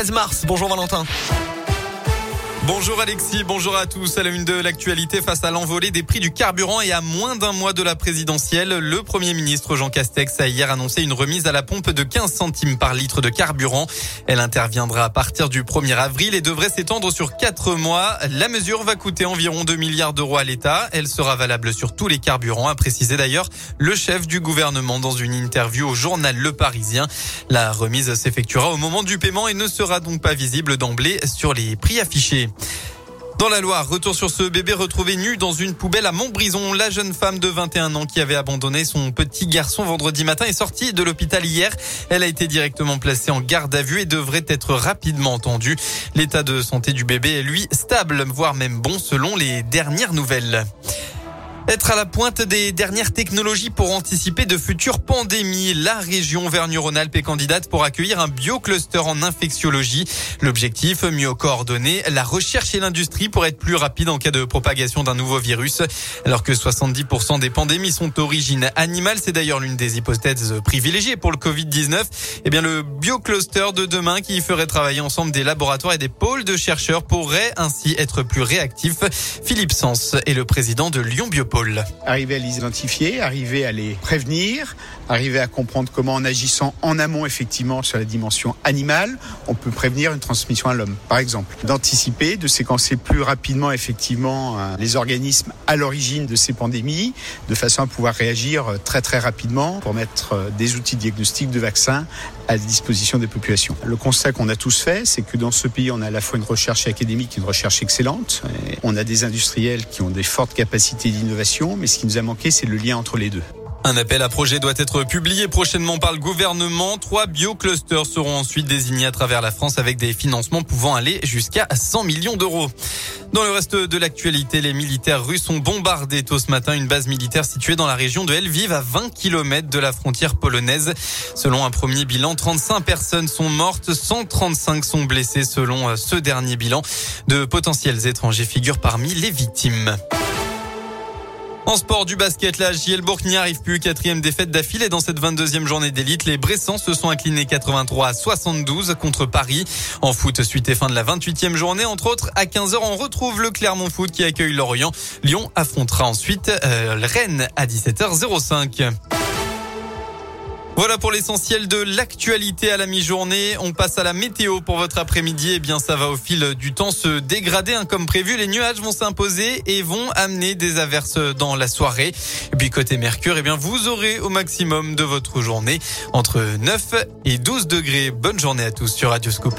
13 mars. Bonjour Valentin. Bonjour Alexis, bonjour à tous. À la une de l'actualité face à l'envolée des prix du carburant et à moins d'un mois de la présidentielle, le Premier ministre Jean Castex a hier annoncé une remise à la pompe de 15 centimes par litre de carburant. Elle interviendra à partir du 1er avril et devrait s'étendre sur 4 mois. La mesure va coûter environ 2 milliards d'euros à l'État. Elle sera valable sur tous les carburants, a précisé d'ailleurs le chef du gouvernement dans une interview au journal Le Parisien. La remise s'effectuera au moment du paiement et ne sera donc pas visible d'emblée sur les prix affichés. Dans la Loire, retour sur ce bébé retrouvé nu dans une poubelle à Montbrison. La jeune femme de 21 ans qui avait abandonné son petit garçon vendredi matin est sortie de l'hôpital hier. Elle a été directement placée en garde à vue et devrait être rapidement entendue. L'état de santé du bébé est lui stable, voire même bon selon les dernières nouvelles. Être à la pointe des dernières technologies pour anticiper de futures pandémies. La région Auvergne-Rhône-Alpes est candidate pour accueillir un biocluster en infectiologie. L'objectif, mieux coordonner la recherche et l'industrie pour être plus rapide en cas de propagation d'un nouveau virus. Alors que 70% des pandémies sont d'origine animale, c'est d'ailleurs l'une des hypothèses privilégiées pour le Covid-19. Eh bien, le biocluster de demain qui ferait travailler ensemble des laboratoires et des pôles de chercheurs pourrait ainsi être plus réactif. Philippe Sens est le président de Lyon Biopôle. Arriver à les identifier, arriver à les prévenir, arriver à comprendre comment en agissant en amont effectivement sur la dimension animale, on peut prévenir une transmission à l'homme, par exemple. D'anticiper, de séquencer plus rapidement effectivement euh, les organismes à l'origine de ces pandémies, de façon à pouvoir réagir euh, très très rapidement pour mettre euh, des outils de diagnostic de vaccins à disposition des populations. Le constat qu'on a tous fait, c'est que dans ce pays, on a à la fois une recherche académique et une recherche excellente. On a des industriels qui ont des fortes capacités d'innovation mais ce qui nous a manqué, c'est le lien entre les deux. Un appel à projet doit être publié prochainement par le gouvernement. Trois bioclusters seront ensuite désignés à travers la France avec des financements pouvant aller jusqu'à 100 millions d'euros. Dans le reste de l'actualité, les militaires russes ont bombardé tôt ce matin une base militaire située dans la région de Lviv à 20 km de la frontière polonaise. Selon un premier bilan, 35 personnes sont mortes, 135 sont blessées selon ce dernier bilan. De potentiels étrangers figurent parmi les victimes. En sport du basket, la Gielbourg n'y arrive plus. Quatrième défaite d'affilée dans cette 22e journée d'élite. Les Bressans se sont inclinés 83 à 72 contre Paris. En foot, suite et fin de la 28e journée. Entre autres, à 15h, on retrouve le Clermont Foot qui accueille Lorient. Lyon affrontera ensuite euh, Rennes à 17h05. Voilà pour l'essentiel de l'actualité à la mi-journée. On passe à la météo pour votre après-midi. Eh bien, ça va au fil du temps se dégrader. Hein, comme prévu, les nuages vont s'imposer et vont amener des averses dans la soirée. Et puis côté Mercure, eh bien, vous aurez au maximum de votre journée entre 9 et 12 degrés. Bonne journée à tous sur Radio Scoop.